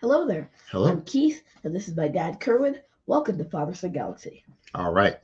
Hello there. Hello. I'm Keith, and this is my dad, Kerwin. Welcome to Father Son Galaxy. All right.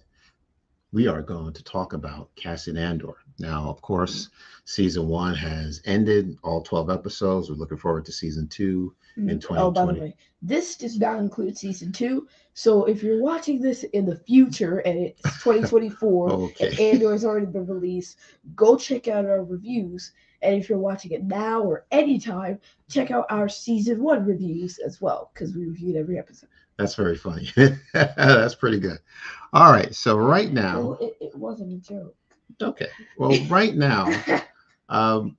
We are going to talk about Cassian Andor. Now, of course, season one has ended, all 12 episodes. We're looking forward to season two mm-hmm. in 2020. Oh, by the way, this does not include season two. So if you're watching this in the future and it's 2024 and Okay. Andor has already been released, go check out our reviews. And if you're watching it now or anytime, check out our season one reviews as well, because we reviewed every episode. That's very funny. That's pretty good. All right. So, right now, Well, it, it wasn't a joke. okay. Well, right now, um,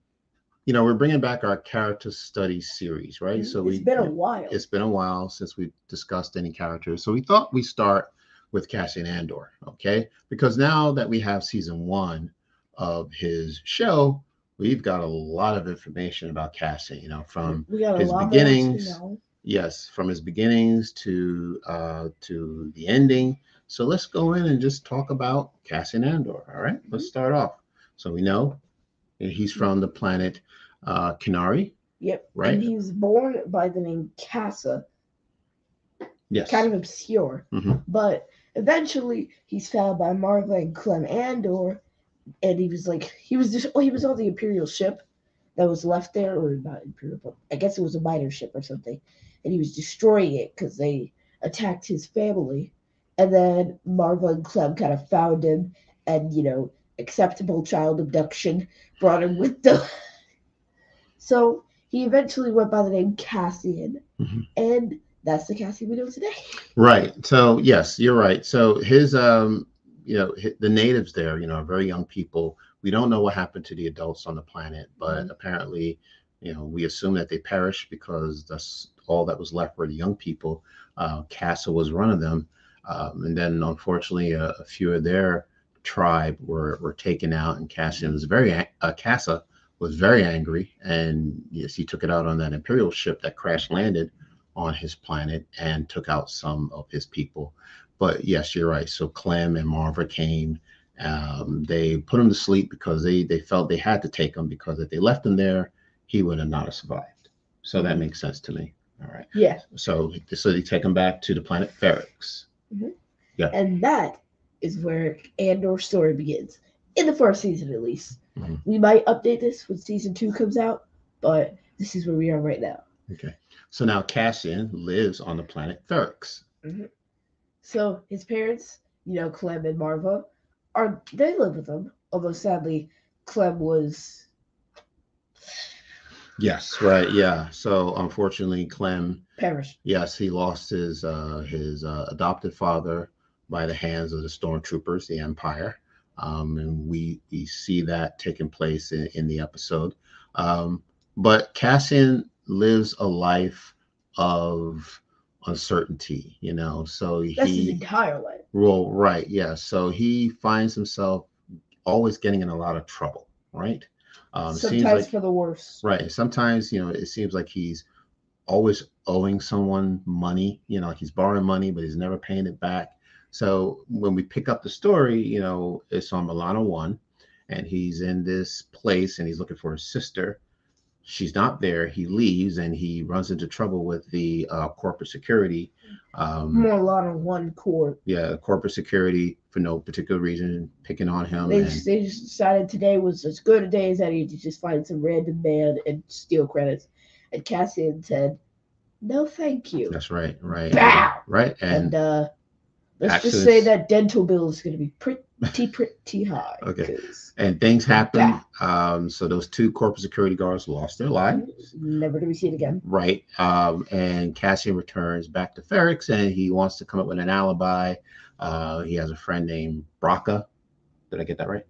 you know, we're bringing back our character study series, right? So, it's we been a while. it's been a while since we've discussed any characters. So we thought we start with Cassian Andor, okay? Because now that we have season one of his show, we've got a lot of information about Cassian, you know, from we got a his beginnings. know. yes, from his beginnings to uh to the ending. So let's go in and just talk about Cassian Andor. All right, let's start off. So we know he's from the planet uh Kenari, Yep. Right. And he was born by the name Kassa, yes. kind of obscure. Mhm. But eventually he's found by Maarva and Clem Andor, and he was like he was just well, he was on the Imperial ship that was left there, or not Imperial, but I guess it was a miner ship or something, and he was destroying it because they attacked his family. And then Maarva and Clem kind of found him, and you know, acceptable child abduction brought him with them. so he eventually went by the name Cassian, Mhm. and that's the Cassian we know today. Right. So yes, you're right. So his um, you know, the natives there, you know, are very young people. We don't know what happened to the adults on the planet, but Mhm. apparently, you know, we assume that they perished because that's all that was left were the young people. Uh, Kassa was one of them, um, and then unfortunately, a, a few of their tribe were were taken out, and Cassian was very uh, Kassa was very angry, and yes, he took it out on that imperial ship that crash landed on his planet and took out some of his people. But yes, you're right. So Clem and Maarva came. Um, they put him to sleep because they they felt they had to take him because if they left him there, he would have not have survived. So that makes sense to me. All right. Yeah. So so they take him back to the planet Ferrix. Yeah. And that is where Andor's story begins. In the first season, at least. Mhm. We might update this when season two comes out, but this is where we are right now. Okay. So now Cassian lives on the planet Ferrix. So his parents, you know, Clem and Maarva, are they live with him. Although sadly, Clem was Yes. Right. Yeah. So unfortunately, Clem perished. Yes, he lost his uh, his uh, adopted father by the hands of the stormtroopers, the Empire, um, and we we see that taking place in, in the episode. Um, but Cassian lives a life of uncertainty, you know. So he That's his entire life. well, right, yeah. So he finds himself always getting in a lot of trouble, right? Um, Sometimes like for the worse. Right. Sometimes, you know, it seems like he's always owing someone money, you know, like he's borrowing money, but he's never paying it back. So when we pick up the story, you know, it's on Morlana One, and he's in this place and he's looking for his sister. She's not there. He leaves and he runs into trouble with the uh, corporate security. Um, More a lot on one core. yeah, corporate security for no particular reason, picking on him. They and- just, they just decided today was as good a day as any to just find some random man and steal credits. And Cassian said, "No, thank you." that's right, right, Bow! right. And, And uh, let's just say that dental bill is going to be pretty, pretty pretty high. Okay. and things happen. Um, so those two corporate security guards lost their lives, Never to be seen again. right? Um, and Cassian returns back to Ferrix, and he wants to come up with an alibi. Uh, he has a friend named Braca. Did I get that right?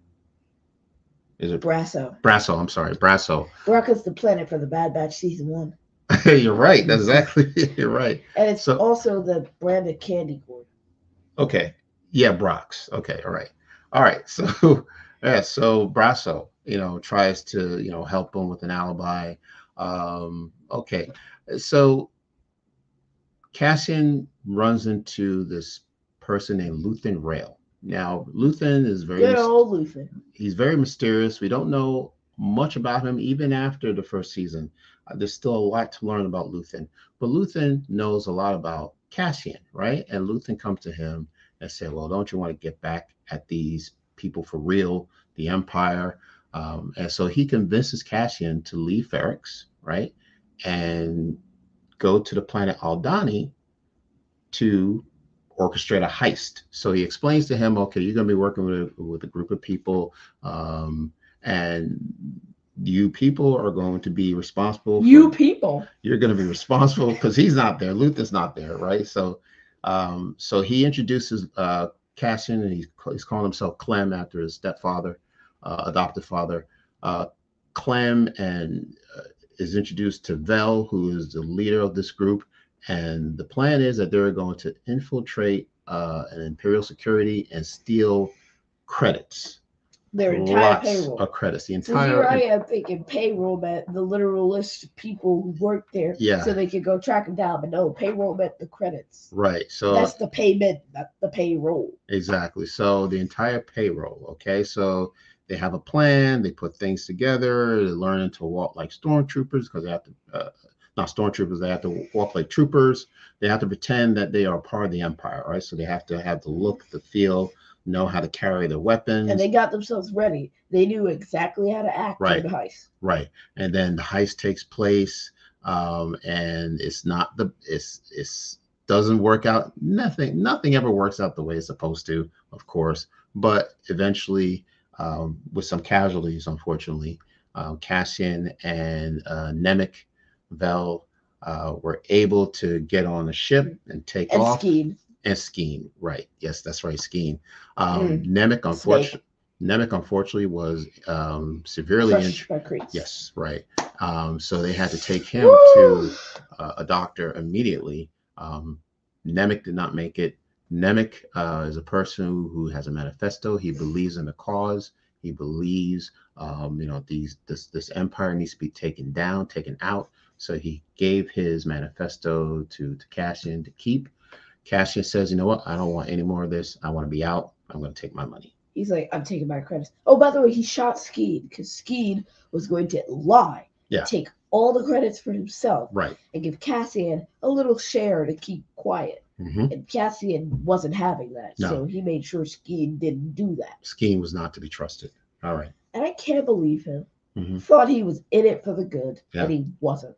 Is it Brasso. Brasso? I'm sorry, Brasso. Bracca's the planet for the Bad Batch season one, You're right. That's exactly. You're right. and it's So- also the brand of candy corn. Okay. Yeah, Brach's. Okay. All right. All right. So yeah, so Brasso, you know, tries to, you know, help him with an alibi. Um, okay. So Cassian runs into this person named Luthen Rael. Now, Luthen is very Good old Luthen. he's very mysterious. We don't know much about him even after the first season. Uh, there's still a lot to learn about Luthen, but Luthen knows a lot about Cassian, right? And Luthen comes to him and said, "Well, don't you want to get back at these people for real, the Empire?" Um, and so he convinces Cassian to leave Ferrix, right, and go to the planet Aldhani to orchestrate a heist. So he explains to him, okay, you're going to be working with, with a group of people, um, and you people are going to be responsible. You people. You're going to be responsible because he's not there. Luthen's not there, right? So, um, so he introduces uh, Cassian, and he's he's calling himself Clem after his stepfather, uh, adopted father. Uh, Clem and uh, is introduced to Vel, who is the leader of this group, and the plan is that they're going to infiltrate uh, an Imperial security and steal credits. Their entire Lots payroll. of credits. The So here I entire am thinking payroll meant the literal list of people who work there Yeah. so they could go track them down. But no, payroll meant the credits. right. So That's the payment, not the payroll. Exactly. So the entire payroll. Okay. So they have a plan. They put things together. They're learning to walk like stormtroopers because they have to, uh, not stormtroopers. They have to walk like troopers. They have to pretend that they are part of the empire, right? So they have to have the look, the feel, know how to carry their weapons. And they got themselves ready. They knew exactly how to act Right. the heist. right. And then the heist takes place, um, and it's not the it's it's doesn't work out. Nothing nothing ever works out the way it's supposed to, of course. But eventually, um, with some casualties, unfortunately, um, Cassian and uh, Nemik Vel uh, were able to get on the ship and take And off Skeen. And Skeen. Right. Yes, that's right. Skeen. Um, Mm. Nemik, unfortunately, Nemik unfortunately was um, severely injured. Yes, right. Um, so they had to take him Woo! to uh, a doctor immediately. Um, Nemik did not make it. Nemik uh, is a person who, who has a manifesto. He believes in the cause. He believes, um, you know, these this this empire needs to be taken down, taken out. So he gave his manifesto to to Cassian to keep. Cassian says, you know what? I don't want any more of this. I want to be out. I'm going to take my money. He's like, I'm taking my credits. Oh, by the way, he shot Skeen because Skeen was going to lie, Yeah. take all the credits for himself, Right. and give Cassian a little share to keep quiet. hmm And Cassian wasn't having that, No. so he made sure Skeen didn't do that. Scheme was not to be trusted. All right. And I can't believe him. Mhm. Thought he was in it for the good, Yeah. but he wasn't.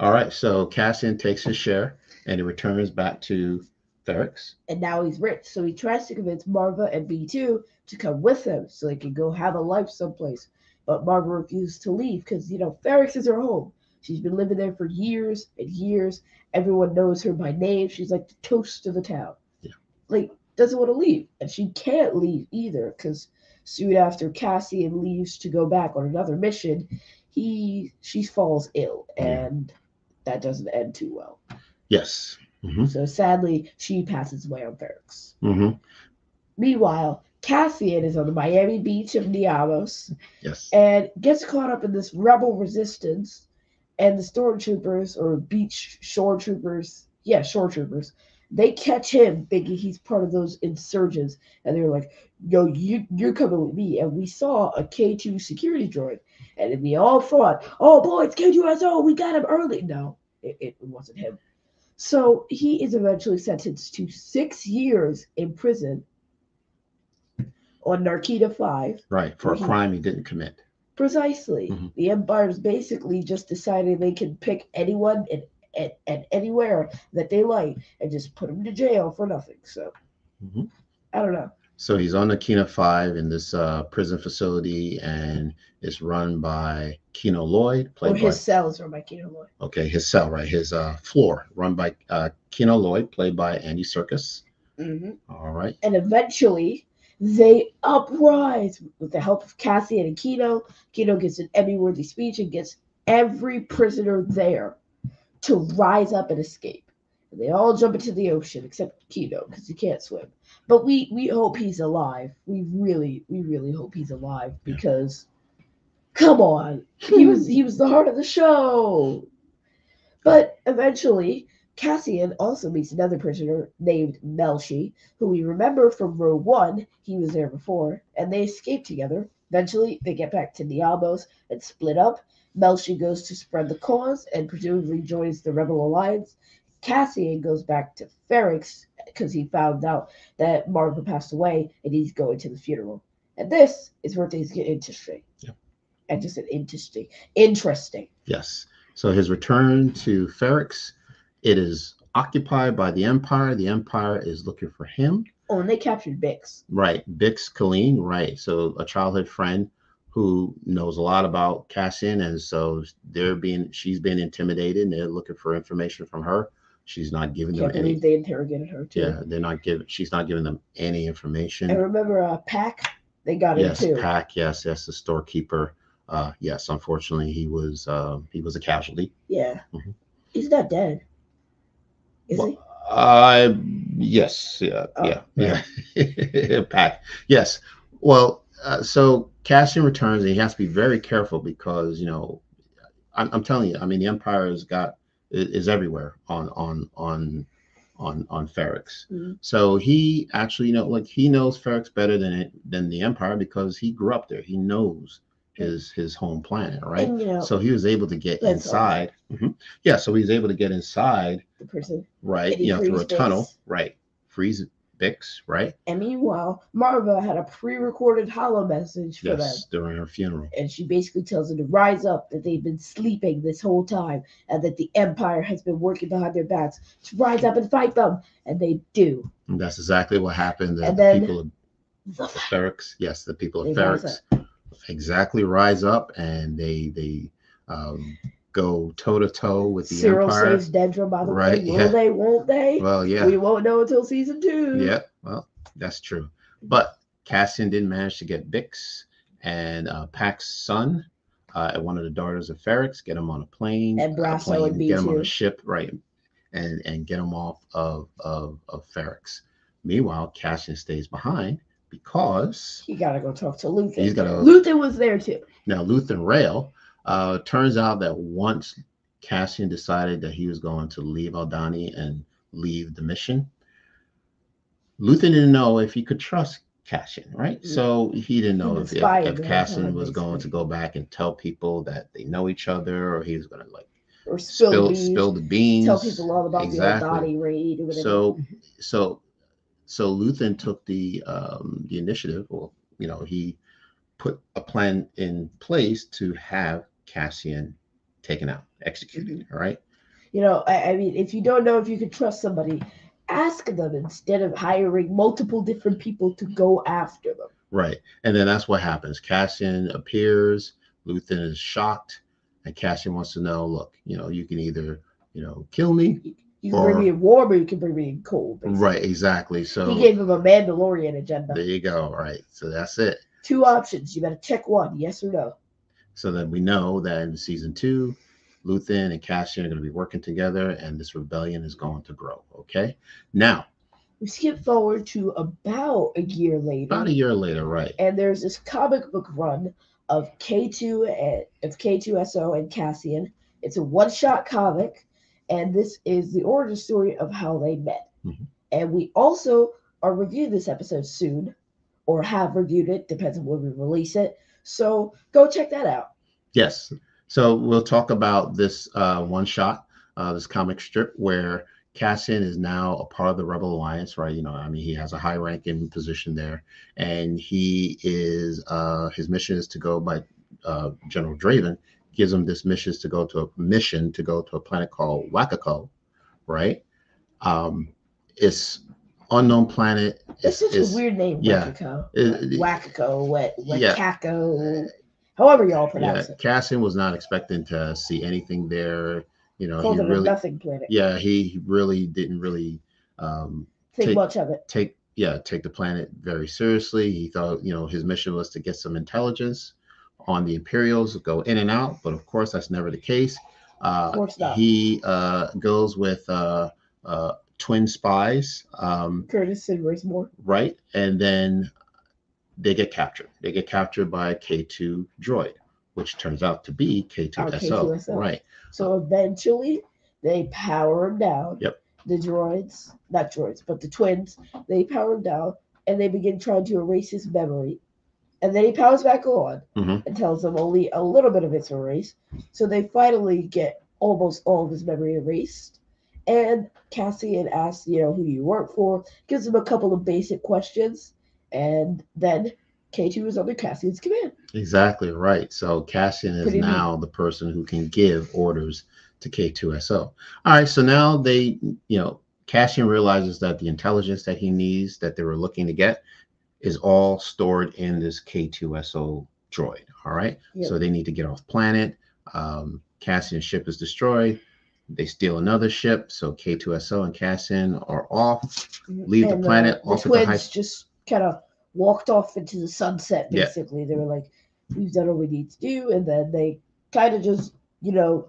All right, so Cassian takes his share and he returns back to Ferrix. And now he's rich, so he tries to convince Maarva and B2 to come with him so they can go have a life someplace. But Maarva refuses to leave because, you know, Ferrix is her home. She's been living there for years and years. Everyone knows her by name. She's like the toast of the town. Yeah. Like, doesn't want to leave. And she can't leave either because soon after Cassian leaves to go back on another mission, he she falls ill and that doesn't end too well. Yes. Hmm So sadly, she passes away on Ferrix. hmm Meanwhile, Cassian is on the Miami beach of Niamos Yes. and gets caught up in this rebel resistance, and the stormtroopers or beach shore troopers, yeah, shore troopers, they catch him thinking he's part of those insurgents, and they're like, "Yo, you you're coming with me." And we saw a K two security droid, and we all thought, "Oh boy, it's K two SO, we got him early." No, it, it wasn't him. So he is eventually sentenced to six years in prison on Narkina 5. Right. For a crime he didn't commit. Precisely. Mhm. The Empire's basically just deciding they can pick anyone and, and, and anywhere that they like and just put them to jail for nothing. So Mhm. I don't know. So he's on the Kina 5 in this uh, prison facility and it's run by Kino Loy, Or played by, his cells are by Kino Loy. okay, his cell, right? His uh, floor, run by uh, Kino Loy, played by Andy Serkis. Mm-hmm. All right. And eventually they uprise with the help of Cassian and Kino. Kino gets an Emmy worthy speech and gets every prisoner there to rise up and escape. And they all jump into the ocean except Kino because he can't swim. But we we hope he's alive. We really we really hope he's alive because come on. He was he was the heart of the show. But eventually Cassian also meets another prisoner named Melshi, who we remember from Rogue One. He was there before, and they escape together. Eventually, they get back to Niamos and split up. Melshi goes to spread the cause and presumably joins the Rebel Alliance. Cassian goes back to Ferrix because he found out that Maarva passed away and he's going to the funeral. And this is where things get interesting. Yeah. And just an interesting, interesting. Yes. So his return to Ferrix, it is occupied by the Empire. The Empire is looking for him. Oh, and they captured Bix. Right. Bix Caleen, right. So a childhood friend who knows a lot about Cassian. And so they're being she's been intimidated and they're looking for information from her. She's not giving them any believe they interrogated her too. yeah, they're not giving she's not giving them any information. And remember, uh, Paak, they got yes, him too. Paak, yes, yes, the storekeeper. Uh yes, unfortunately he was uh he was a casualty. Yeah, Mhm. he's not dead. Is Well, he? Uh, yes, yeah, Oh, yeah, yeah. Paak, yes. Well, uh, so Cassian returns, and he has to be very careful because you know, I'm, I'm telling you, I mean, the Empire has got is, everywhere on on on on on Ferrix. Mhm. So he actually, you know, like he knows Ferrix better than it than the Empire because he grew up there. He knows his his home planet, right? And you know, So he was able to get inside. Mhm. Yeah, so he was able to get inside the person. right? You know, through a frees tunnel, right? Freeze Bix, right? And meanwhile, Maarva had a pre-recorded holo message for them. During her funeral. And she basically tells them to rise up, that they've been sleeping this whole time, and that the Empire has been working behind their backs to rise up and fight them. And they do. And that's exactly what happened. The, And the then- people of the Ferrix, yes, the people of Ferrix exactly rise up and they they um, go toe to toe with the Cyril Empire. saves Dendra, by the Right, way. Will yeah. they? Won't they? Well, yeah, We won't know until season two. yeah, well, that's true. But Cassian didn't manage to get Bix and uh, Paak's son, uh, and one of the daughters of Ferrix, get him on a plane, And Brasso plane, and get him on a ship, right, and and get him off of of of Ferrix. Meanwhile, Cassian stays behind because He gotta go talk to Luthen. He's gotta- Luthen was there too. now Luthen Rael. Uh, turns out that once Cassian decided that he was going to leave Aldhani and leave the mission, Luthen didn't know if he could trust Cassian, right? Yeah. So he didn't know if, if, if Cassian was going to go back and tell people that they know each other, or he was going to like Or spill, spill beans, spill the beans. tell people all about Exactly. the Aldhani raid or whatever. So, so, so Luthen took the um, the initiative, or you know, he put a plan in place to have Cassian taken out, executed. Mm-hmm. All right. You know, I, I mean, if you don't know if you can trust somebody, ask them instead of hiring multiple different people to go after them. Right. And then that's what happens. Cassian appears. Luthen is shocked, and Cassian wants to know. Look, you know, you can either, you know, kill me. You can bring Or- me in warm or you can bring me in cold. basically. Right. Exactly. So He gave him a Mandalorian agenda. there you go. All right. So that's it. Two options. You better check one, yes or no. So that we know that in season two, Luthen and Cassian are going to be working together, and this rebellion is going to grow. Okay. Now, We skip forward to about a year later. about a year later, right? and there's this comic book run of K2 and of K2SO and Cassian. It's a one-shot comic, and this is the origin story of how they met. Mhm. And we also are reviewing this episode soon, or have reviewed it, depends on when we release it. So go check that out. Yes. So we'll talk about this uh, one shot, uh, this comic strip where Cassian is now a part of the Rebel Alliance, right? You know, I mean, he has a high ranking position there, and he is uh, his mission is to go by uh, General Draven gives him this mission to go to a mission to go to a planet called Wecacoe, right? Um, it's unknown planet. It's such it's- a weird name, yeah. Wecacoe. It- what, Yeah. However y'all yeah, pronounce it. Cassian was not expecting to see anything there. You know, Called he really, nothing planet. yeah, he really didn't really um, Think take- much of it. take, yeah, take the planet very seriously. He thought, you know, his mission was to get some intelligence on the Imperials, go in and out, but of course, that's never the case. Uh, Of course not. He uh, goes with uh, uh, twin spies. Um, Curtis and Race Moore. right? And then they get captured. They get captured by a K2 droid, which turns out to be K2SO. K2SO. Right. So eventually they power him down. Yep. The droids, not droids, but the twins, they power him down and they begin trying to erase his memory. And then he powers back on Mhm. and tells them only a little bit of it's erased. So they finally get almost all of his memory erased. And Cassian asks, you know, who you work for, gives him a couple of basic questions, and then K2 is under Cassian's command. Exactly right. So Cassian is Pretty neat. now the person who can give orders to K2SO. All right. So now they, you know, Cassian realizes that the intelligence that he needs, that they were looking to get, is all stored in this K2SO droid. All right. Yep. So they need to get off planet. Um, Cassian's ship is destroyed. They steal another ship. So K2SO and Cassian are off. Mm-hmm. Leave the uh, planet, the off the twins high- just kind of walked off into the sunset, Yeah. basically. They were like, we've done what we need to do. And then they kind of just, you know,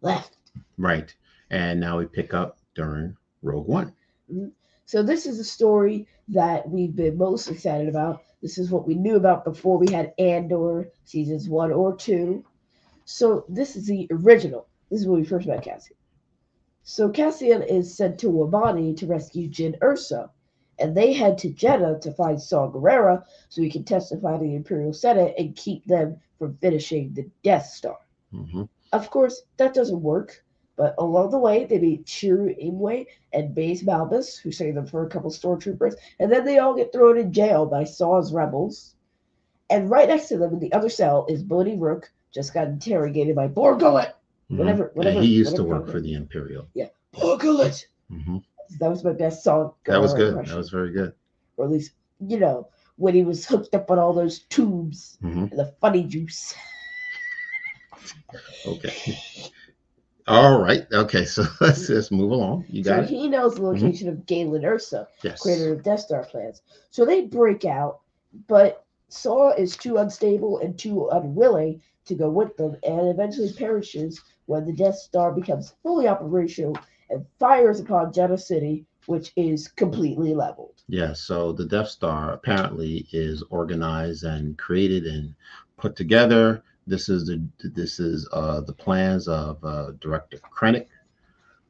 left. Right. And now we pick up during Rogue One. Mm-hmm. So this is a story that we've been most excited about. This is what we knew about before we had Andor seasons one or two. So this is the original. This is when we first met Cassian. So Cassian is sent to Wobani to rescue Jyn Erso, and they head to Jedha to find Saw Gerrera so he can testify to the Imperial Senate and keep them from finishing the Death Star. hmm Of course, that doesn't work. But along the way, they meet Chirrut Imwe and Baze Malbus, who save them for a couple stormtroopers, and then they all get thrown in jail by Saw's rebels. And right next to them in the other cell is Bodhi Rook, just got interrogated by Bor Gullet. Whatever- Mhm. whatever- yeah, he used to work for the Imperial. Bor Gullet! hmm That was my best song. That was good. That was very good. Or at least, you know, when he was hooked up on all those tubes hmm and the funny juice. Okay. All right. Okay. So let's just move along. You So got it. he knows the location of Galen Erso, Yes. creator of Death Star plans. So they break out, but Saw is too unstable and too unwilling to go with them and eventually perishes when the Death Star becomes fully operational and fires upon Jedha City, which is completely leveled. Yeah. So the Death Star apparently is organized and created and put together. This is the this is uh, the plans of uh, Director Krennic,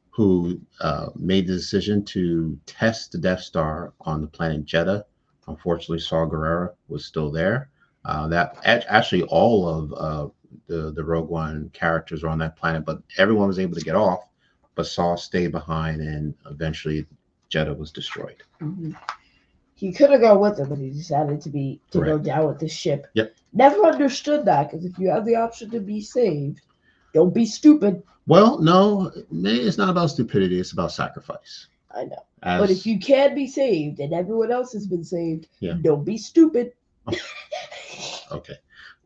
who uh, made the decision to test the Death Star on the planet Jedha. Unfortunately, Saw Gerrera was still there. Uh, that actually all of uh, the the Rogue One characters are on that planet, but everyone was able to get off. But Saw stayed behind, and eventually Jedha was destroyed. Mhm. He could have gone with them, but he decided to be to go down with the ship. Yep. Never understood that because if you have the option to be saved, don't be stupid. Well, no, it's not about stupidity. It's about sacrifice. I know. As, But if you can be saved and everyone else has been saved, Yeah. don't be stupid. okay,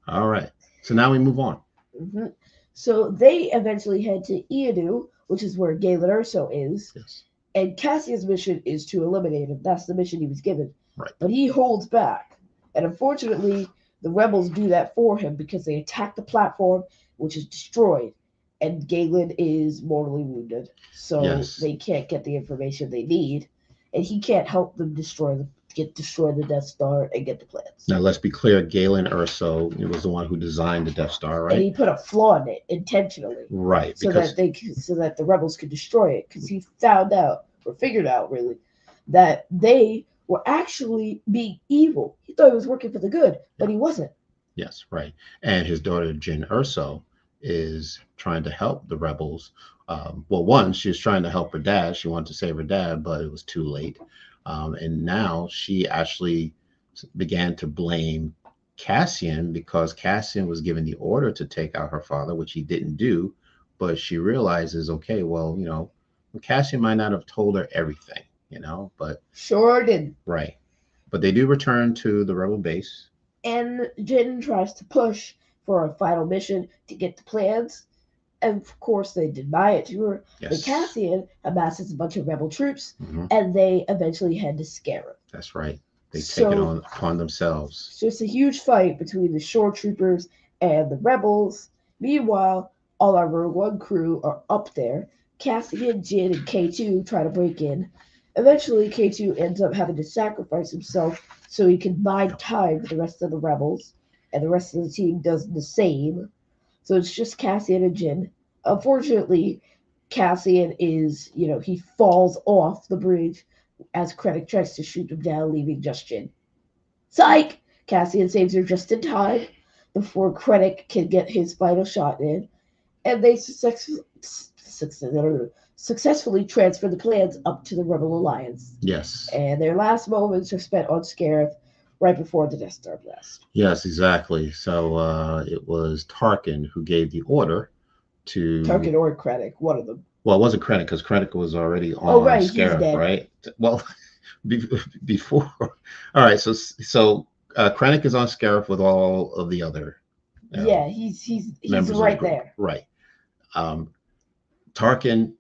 all right. So now we move on. Mhm. So they eventually head to Eadu, which is where Galen Erso is, Yes. and Cassian's mission is to eliminate him. That's the mission he was given. Right. But he holds back. And unfortunately, the rebels do that for him because they attack the platform, which is destroyed. And Galen is mortally wounded. So Yes. they can't get the information they need. And he can't help them destroy the get destroy the Death Star and get the plans. Now let's be clear. Galen Erso was the one who designed the Death Star, right? And he put a flaw in it intentionally. Right. so that they so that the rebels could destroy it because he found out or figured out really that they were actually being evil. He thought he was working for the good, but he wasn't. yes, right. And his daughter Jyn Erso is trying to help the rebels. Um, well, one, she was trying to help her dad. She wanted to save her dad, but it was too late. Um, and now she actually began to blame Cassian because Cassian was given the order to take out her father, which he didn't do. But she realizes, okay, well, you know, Cassian might not have told her everything, you know, but Sure didn't. right. But they do return to the rebel base. And Jyn tries to push for a final mission to get the plans. And of course, they deny it to her. But Cassian amasses a bunch of rebel troops, Mhm, and they eventually head to Scarif. that's right. They take So- it on upon themselves. So it's a huge fight between the shore troopers and the rebels. Meanwhile, all our Rogue One crew are up there. Cassian, Jyn, and K2 try to break in. Eventually, K2 ends up having to sacrifice himself so he can buy time for the rest of the rebels, and the rest of the team does the same. So it's just Cassian and Jyn. Unfortunately, Cassian is, you know, he falls off the bridge as Krennic tries to shoot him down, leaving just Jyn. Psych! Cassian saves her just in time before Krennic can get his final shot in, and they success, success, successfully transfer the plans up to the Rebel Alliance. Yes. And their last moments are spent on Scarif right before the Death Star blast. Yes, exactly. So uh, it was Tarkin who gave the order to Tarkin or Krennic, one of them. Well, it wasn't Krennic because Krennic was already on Oh, right, dead. right? Well, be- before. All right, so so uh, Krennic is on Scarif with all of the other. you know, Yeah, he's he's he's of the right there. Right. Um, Tarkin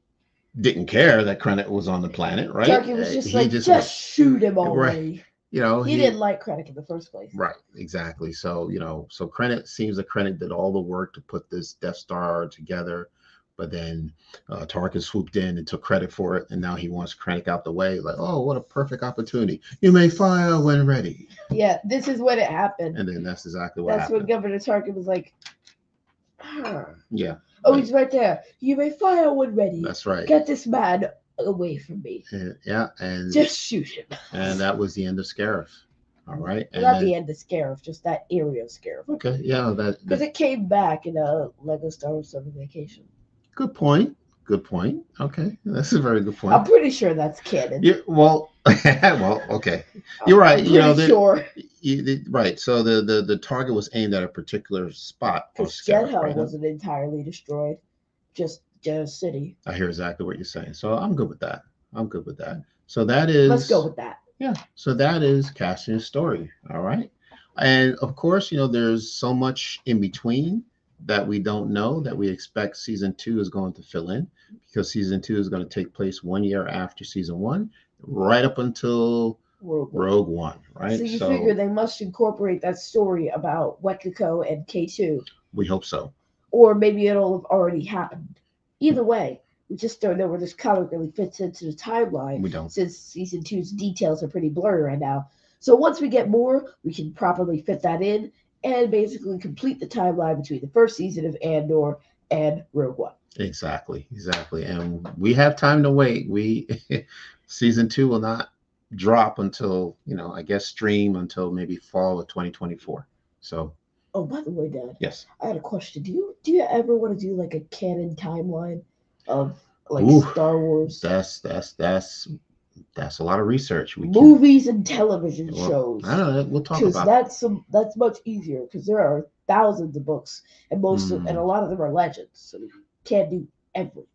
didn't care that Krennic was on the planet, right? Tarkin was Uh, just he like, just, just, shoot him already. You know, He, didn't like Krennic in the first place. Right, exactly. So, you know, so Krennic seems that Krennic did all the work to put this Death Star together, but then uh, Tarkin swooped in and took credit for it, and now he wants Krennic out the way. Like, oh, what a perfect opportunity! You may fire when ready. Yeah, this is when it happened. And then that's exactly what That's when happened. Governor Tarkin was like, "Huh. Yeah, "Oh, Right. he's right there. You may fire when ready. that's right. Get this man away from me. And- yeah, and Just shoot him." and that was the end of Scarif. All right, and Not then- the end of Scarif, just that area of Scarif. okay, yeah, that, Because it came back in a Lego Star Wars Summer Vacation. good point. Good point. Okay, that's a very good point. I'm pretty sure that's canon. Yeah, well, well, okay. You're right, you know, the- sure. You, the, right. So the, the the target was aimed at a particular spot. Because Scarif, right? wasn't entirely destroyed, just Jedha City. I hear exactly what you're saying. So I'm good with that. I'm good with that. So that is Let's go with that. yeah. So that is Cassian's story. All right. And of course, you know, there's so much in between that we don't know that we expect season two is going to fill in because season two is going to take place one year after season one, right up until Rogue One. Rogue One. Right. So you figure they must incorporate that story about Wecacoe and K2, we hope so. or maybe it'll have already happened. Either way, we just don't know where this comic really fits into the timeline We don't. since season two's details are pretty blurry right now. So once we get more, we can properly fit that in and basically complete the timeline between the first season of Andor and Rogue One. Exactly, exactly. And we have time to wait. We season two will not drop until, you know, I guess stream until maybe fall of 2024. So Oh, by the way, Dad, yes. I had a question. Do you do you ever want to do like a canon timeline of like Star Wars That's that's that's that's a lot of research. We can movies and television well, shows? I don't know. We'll talk Because about that's some that's much easier because there are thousands of books and most of, and a Mm. lot of them are legends, so we can't do everything.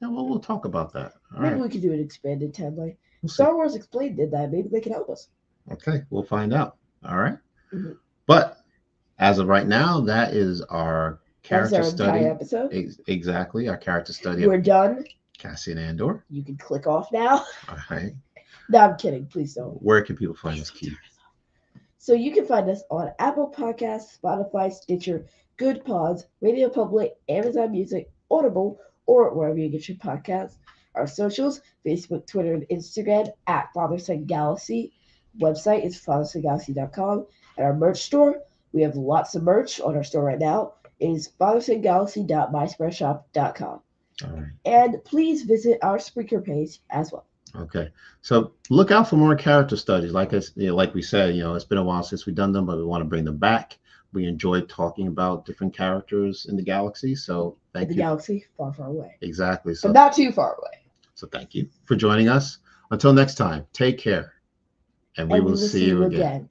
yeah, well, we'll talk about that. All Maybe right. we could do an expanded timeline. We'll see. Star Wars Explained did that. Maybe they can help us. Okay, we'll find out. All right. Mhm. But as of right now, that is our That's character our study. entire episode. Ex- exactly, our character study We're done. Cassian Andor. You can click off now. All right. no, I'm kidding. Please don't. Where can people find us, Keith? So you can find us on Apple Podcasts, Spotify, Stitcher, Goodpods, Radio Public, Amazon Music, Audible, or wherever you get your podcasts. Our socials, Facebook, Twitter, and Instagram at Father Son Galaxy. Website is fathersongalaxy.com. And our merch store, we have lots of merch on our store right now, is fathersongalaxy.myspreadshop.com. All right. And please visit our Spreaker page as well. Okay. So look out for more character studies. Like us, you know, like we said, you know, it's been a while since we've done them, but we want to bring them back. We enjoyed talking about different characters in the galaxy. So thank the you. The galaxy, far, far away. Exactly. So But not too far away. so thank you for joining us. Until next time, take care. And we and will see you again.